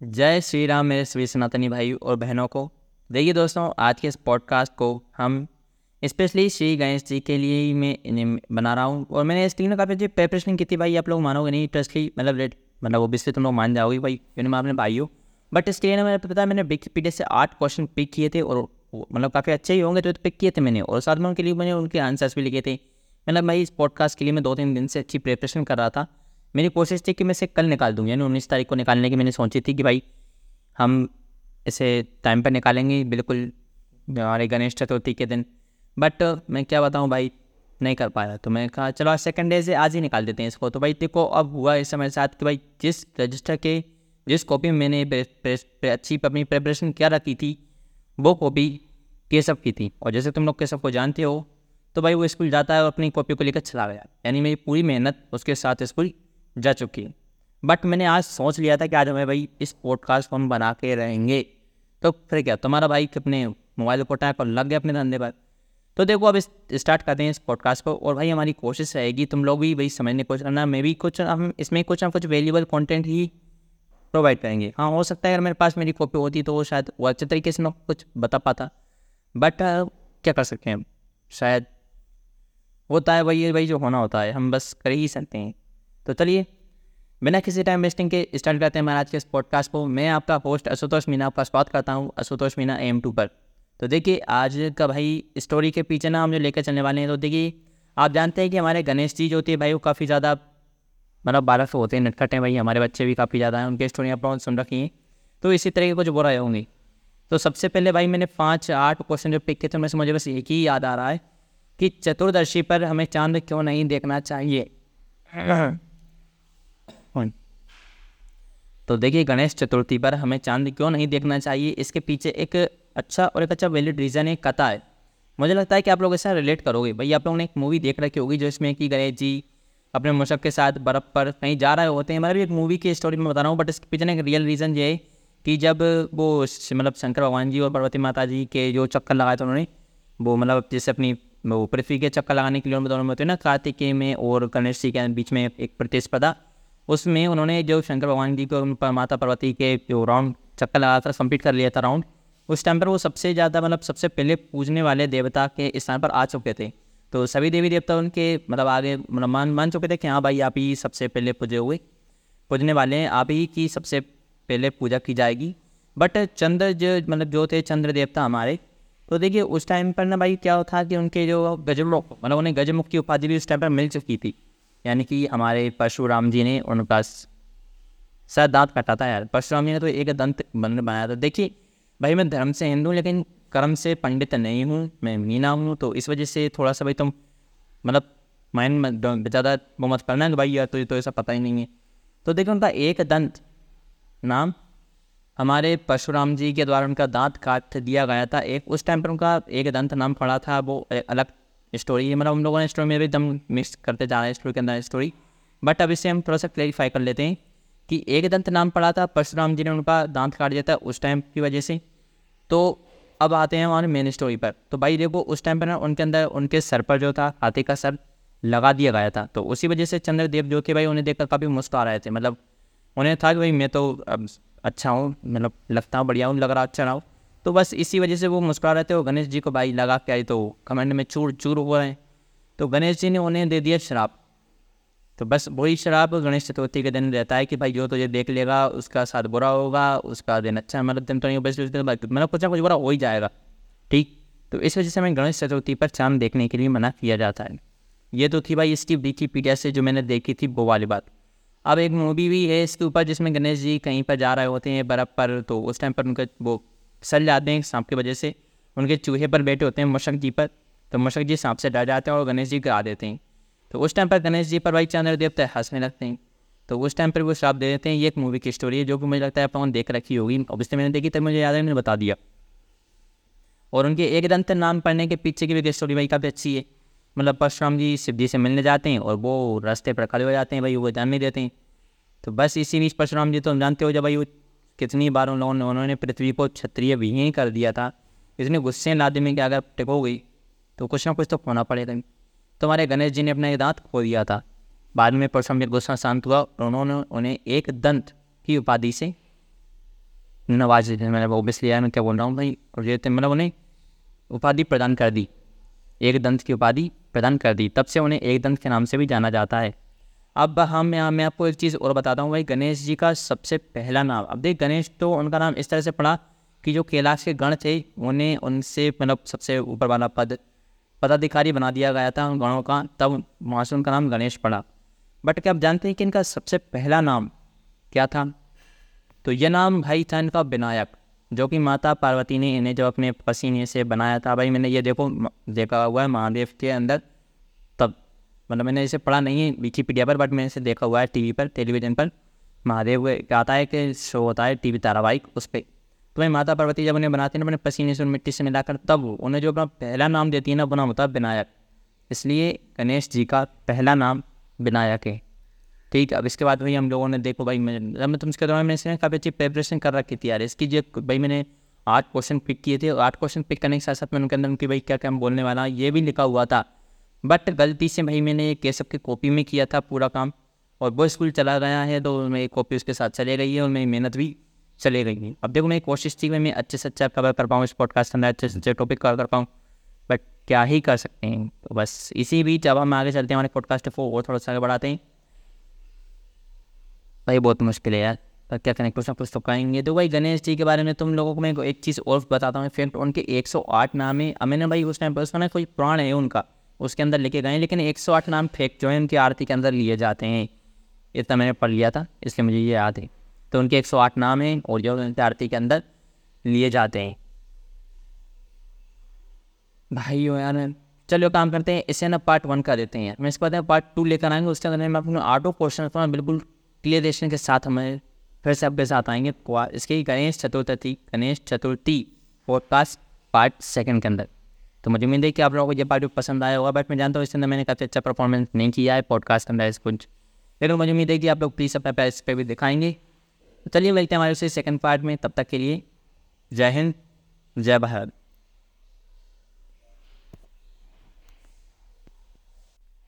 जय श्री राम मेरे सभी सनातनी भाई और बहनों को। देखिए दोस्तों, आज के इस पॉडकास्ट को हम स्पेशली श्री गणेश जी के लिए ही मैं बना रहा हूँ और मैंने इसके लिए काफ़ी अच्छी प्रेपरेशन की थी भाई, आप लोग मानोगे नहीं ट्रस्टली मतलब रेट मतलब वो ओबियसली तुम लोग मान जाओगे भाई यूनिम आपने भाई हो बट इसके लिए ना मैंने पता मैंने विकीपीडिया से आठ क्वेश्चन पिक किए थे और मतलब काफ़ी अच्छे ही होंगे तो पिक किए थे मैंने और साथ में उनके लिए मैंने उनके आंसर्स भी लिखे थे। मतलब भाई इस पॉडकास्ट के लिए मैं दो तीन दिन से अच्छी प्रिपरेशन कर रहा था। मेरी कोशिश थी कि मैं इसे कल निकाल दूँ, यानी उन्नीस तारीख को निकालने की मैंने सोची थी कि भाई, हम इसे टाइम पर निकालेंगे, बिल्कुल हमारे गणेश चतुर्थी के दिन। बट मैं क्या बताऊँ भाई, नहीं कर पाया। तो मैं कहा, चलो आज सेकंड डे से आज ही निकाल देते हैं इसको। तो भाई, देखो, अब हुआ इस समय साथ कि भाई, जिस रजिस्टर के, जिस कॉपी में मैंने अच्छी अपनी प्रिपरेशन क्या रखी थी, वो कॉपी केसव की थी। और जैसे तुम लोग केसव को जानते हो तो भाई वो स्कूल जाता है और अपनी कॉपी को लेकर चला गया। यानी मेरी पूरी मेहनत उसके साथ स्कूल जा चुकी है। बट मैंने आज सोच लिया था कि आज हमें भाई इस पॉडकास्ट को हम बना के रहेंगे। तो फिर क्या, तुम्हारा भाई अपने मोबाइल को टाइप और लग गया अपने धंधे पर। तो देखो, अब इस स्टार्ट करते हैं इस पॉडकास्ट को। और भाई हमारी कोशिश रहेगी, तुम लोग भी भाई समझने कोशिश करना। मैं भी कुछ, हम इसमें कुछ ना कुछ वेल्यूबल कॉन्टेंट ही प्रोवाइड करेंगे। हाँ हो सकता है अगर मेरे पास मेरी कॉपी होती तो वो शायद वो अच्छे तरीके से मैं कुछ बता पाता। बट क्या कर सकते हैं? शायद होता है वही भाई जो होना होता है, हम बस कर ही सकते हैं। तो चलिए, बिना किसी टाइम वेस्टिंग के स्टार्ट करते हैं महाराज के इस पॉडकास्ट को। मैं आपका होस्ट आशुतोष मीना, आपका स्वागत करता हूँ आशुतोष मीना एम टू पर। तो देखिए, आज का भाई स्टोरी के पीछे ना हम जो लेकर चलने वाले हैं तो देखिए, आप जानते हैं कि हमारे गणेश जी जो होती है भाई, वो काफ़ी ज़्यादा मतलब सौ होते हैं, नटखट हैं भाई, हमारे बच्चे भी काफ़ी ज़्यादा हैं, उनकी स्टोरी आप सुन रखी हैं। तो इसी तरह के कुछ बुरा होंगी। तो सबसे पहले भाई, मैंने पाँच आठ क्वेश्चन जो पिक किए थे, उनमें से मुझे बस एक ही याद आ रहा है कि चतुर्दशी पर हमें चाँद क्यों नहीं देखना चाहिए? तो देखिए, गणेश चतुर्थी पर हमें चाँद क्यों नहीं देखना चाहिए? इसके पीछे एक अच्छा और एक अच्छा वैलिड रीज़न है कथा है। मुझे लगता है कि आप लोग ऐसा रिलेट करोगे। भाई, आप लोगों ने एक मूवी देख रखी होगी जो इसमें कि गणेश जी अपने मुशक के साथ बर्फ़ पर कहीं जा रहे होते हैं। मतलब एक मूवी की स्टोरी में बता रहा हूँ बट इसके पीछे ना एक रियल रीज़न ये है कि जब वो मतलब शंकर भगवान जी और पार्वती माता जी के जो चक्कर लगाए थे उन्होंने, वो मतलब जैसे अपनी, वो पृथ्वी के चक्कर लगाने के लिए उन्होंने दोनों में होते हैं ना, कार्तिकेय में और गणेश जी के बीच में एक प्रतिस्पर्धा। उसमें उन्होंने जो शंकर भगवान जी को माता पार्वती के जो राउंड चक्कर लगा कर कंप्लीट कर लिया था राउंड, उस टाइम पर वो सबसे ज़्यादा मतलब सबसे पहले पूजने वाले देवता के स्थान पर आ चुके थे। तो सभी देवी देवता उनके मतलब आगे मतलब मान मान चुके थे कि हाँ भाई, आप ही सबसे पहले पूजे हुए, पूजने वाले हैं, आप ही की सबसे पहले पूजा की जाएगी। बट चंद्र जो मतलब जो थे चंद्र देवता हमारे तो देखिए उस टाइम पर ना भाई क्या था कि उनके जो गजमुख मतलब उन्हें गजमुख की उपाधि भी उस टाइम पर मिल चुकी थी। यानी कि हमारे परशुराम जी ने उनका सर दांत कटा था यार। परशुराम जी ने तो एक दंत बन, बनाया था। देखिए, भाई मैं धर्म से हिंदू लेकिन कर्म से पंडित नहीं हूँ, मैं मीना हूँ तो इस वजह से थोड़ा सा भाई तुम मतलब माइंड में ज़्यादा वो मत करना भाई यार तो तो ऐसा पता ही नहीं है। तो देखो उनका एक दंत नाम हमारे परशुराम जी के द्वारा उनका दांत काट दिया गया था। एक, उस टाइम पर उनका एक दंत नाम पड़ा था, वो अलग स्टोरी मतलब हम लोगों ने स्टोरी में भी एकदम मिक्स करते जा रहे हैं स्टोरी के अंदर स्टोरी बट अब इसे हम थोड़ा सा क्लैरिफाई कर लेते हैं कि एक दंत नाम पड़ा था, परशुराम जी ने उनका दांत काट दिया था उस टाइम की वजह से। तो अब आते हैं हमारे मेन स्टोरी पर। तो भाई देखो, उस टाइम पर ना उनके अंदर उनके सर पर जो था, हाथी का सर लगा दिया गया था। तो उसी वजह से चंद्रदेव जो थे भाई उन्हें देखकर काफ़ी मुस्कुरा रहे थे। मतलब उन्हें था कि भाई मैं तो अब अच्छा हूँ मतलब लगता हूँ, बढ़िया हूँ, लग रहा अच्छा रहा हूँ। तो बस इसी वजह से वो मुस्कुरा रहे थे, वो गणेश जी को भाई लगा के आई तो कमेंट में चूर चूर हो रहे हैं। तो गणेश जी ने उन्हें दे दिया शराब। तो बस वही शराब गणेश चतुर्थी के दिन रहता है कि भाई जो तुझे देख लेगा, उसका साथ बुरा होगा, उसका दिन अच्छा मतलब दिन तो नहीं बस मतलब कुछ ना कुछ बुरा हो ही जाएगा। ठीक? तो इस वजह से हमें गणेश चतुर्थी पर चाँद देखने के लिए मना किया जाता है। ये तो थी भाई इसकी विकीपीडिया से जो मैंने देखी थी, वो वाली बात। अब एक मूवी भी है इसके ऊपर, जिसमें गणेश जी कहीं पर जा रहे होते हैं, बर्फ़ पर तो उस टाइम पर उनका वो सल जाते हैं सांप की वजह से। उनके चूहे पर बैठे होते हैं मशक जी पर तो मशक जी सांप से डर जाते हैं और गणेश जी गिरा देते हैं। तो उस टाइम पर गणेश जी पर भाई चंद्र देवता हंसने लगते हैं। तो उस टाइम पर वो श्राप दे देते हैं, ये एक मूवी की स्टोरी है, जो कि मुझे लगता है अपन देख रखी होगी। ऑब्वियसली मैंने देखी तब मुझे याद है, मैंने बता दिया। और उनके एक दंत नाम पढ़ने के पीछे की भी स्टोरी भाई काफ़ी अच्छी है। मतलब परशुराम जी शिव जी से मिलने जाते हैं और वो रास्ते पर खड़े हो जाते हैं, भाई वो जान नहीं देते हैं। तो बस इसी बीच परशुराम जी तो हम जानते हो जब भाई वो कितनी बार उन उन्होंने पृथ्वी को क्षत्रिय विहीन कर दिया था। इतने गुस्से लादे में कि अगर टिको गई तो कुछ ना कुछ तो खोना पड़ेगा। तो हमारे गणेश जी ने अपना ये दांत खो दिया था। बाद में परसों में गुस्सा शांत हुआ और उन्होंने उन्हें एक दंत की उपाधि से नवाज़ मैंने ओबियसली यार मैं क्या बोल रहा हूँ भाई, और ये मतलब उन्हें उपाधि प्रदान कर दी। एक दंत की उपाधि प्रदान कर दी। तब से उन्हें एक दंत के नाम से भी जाना जाता है। अब हम यहाँ, मैं आपको एक चीज़ और बताता हूँ भाई, गणेश जी का सबसे पहला नाम। अब देख, गणेश तो उनका नाम इस तरह से पड़ा कि जो कैलाश के गण थे, उन्हें उनसे मतलब सबसे ऊपर वाला पद, पदाधिकारी बना दिया गया था उन गणों का, तब वहाँ से उनका नाम गणेश पड़ा। बट क्या आप जानते हैं कि इनका सबसे पहला नाम क्या था? तो यह नाम भाई था इनका विनायक, जो कि माता पार्वती ने इन्हें जो अपने पसीने से बनाया था। भाई, मैंने ये देखो देखा हुआ है, महादेव के अंदर। मतलब मैंने इसे पढ़ा नहीं है विकीपीडिया पर बट मैंने इसे देखा हुआ है टीवी पर टेलीविज़न पर। महादेव आता है कि शो होता है टीवी धारावाहिक उस पर तो भाई माता पार्वती जब उन्हें बनाती है ना, अपने पसीने से उन मिट्टी से मिलाकर, तब उन्हें जो अपना पहला नाम देती है ना नाम होता है विनायक। इसलिए गणेश जी का पहला नाम विनायक है। ठीक है अब इसके बाद भाई हम लोगों ने देखो भाई, मैं मैं तुमसे दौरान मैंने काफ़ी अच्छी प्रेपरेशन कर रखी थी यार। इसकी जो भाई मैंने आठ क्वेश्चन पिक किए थे, आठ क्वेश्चन पिक करने के साथ साथ मैंने उनके अंदर उनकी भाई क्या क्या हम बोलने वाला, ये भी लिखा हुआ था। बट गलती से भाई मैंने केसब के कॉपी में किया था पूरा काम। और वो स्कूल चला गया है तो मेरी कॉपी उसके साथ चले गई है और मेरी मेहनत भी चले गई है। अब देखो मेरी कोशिश थी कि मैं अच्छे से अच्छा कवर कर पाऊँ इस पॉडकास्ट अंदर, अच्छे से अच्छे टॉपिक कवर कर पाऊँ। बट क्या ही कर सकते हैं? तो बस इसी बीच अब हम आगे चलते हैं हमारे पॉडकास्ट को और थोड़ा सा आगे बढ़ाते हैं। भाई बहुत मुश्किल है यार। पर क्या करें, कुछ ना कुछ तो कहेंगे तो भाई गणेश जी के बारे में तुम लोगों को मैं एक चीज़ और बताता हूँ। इनफेक्ट उनके 108 नाम है। मैंने भाई उस टाइम पर उसका कोई प्राण है उनका? उसके अंदर लेके गए लेकिन 108 नाम फेक जो है, उनकी आरती के अंदर लिए जाते हैं। इतना मैंने पढ़ लिया था, इसलिए मुझे ये याद है। तो उनके 108 नाम हैं और जो उनकी आरती के अंदर लिए जाते हैं। भाई हो यार, चलो काम करते हैं, इसे ना पार्ट वन का देते हैं। मैं इसके बाद पार्ट टू लेकर आएँगे, उसके अंदर मैं अपने आटो क्वेश्चन बिल्कुल क्लियरेशन के साथ हमें फिर से आपके साथ आएँगे। इसके Ganesh Chaturthi Ganesh Chaturthi podcast part second के अंदर। तो मुझे उम्मीद है कि आप लोगों को ये पार्ट पसंद आया होगा बट मैं जानता हूँ इसके अंदर मैंने काफ़ी अच्छा परफॉर्मेंस नहीं किया है पॉडकास्ट के अंदर इस कुछ। लेकिन मुझे उम्मीद है कि आप लोग प्लीज़ अपने पैस पर भी दिखाएँगे। तो चलिए मिलते हैं हमारे उसे सेकंड पार्ट में, तब तक के लिए जय हिंद, जय भारत।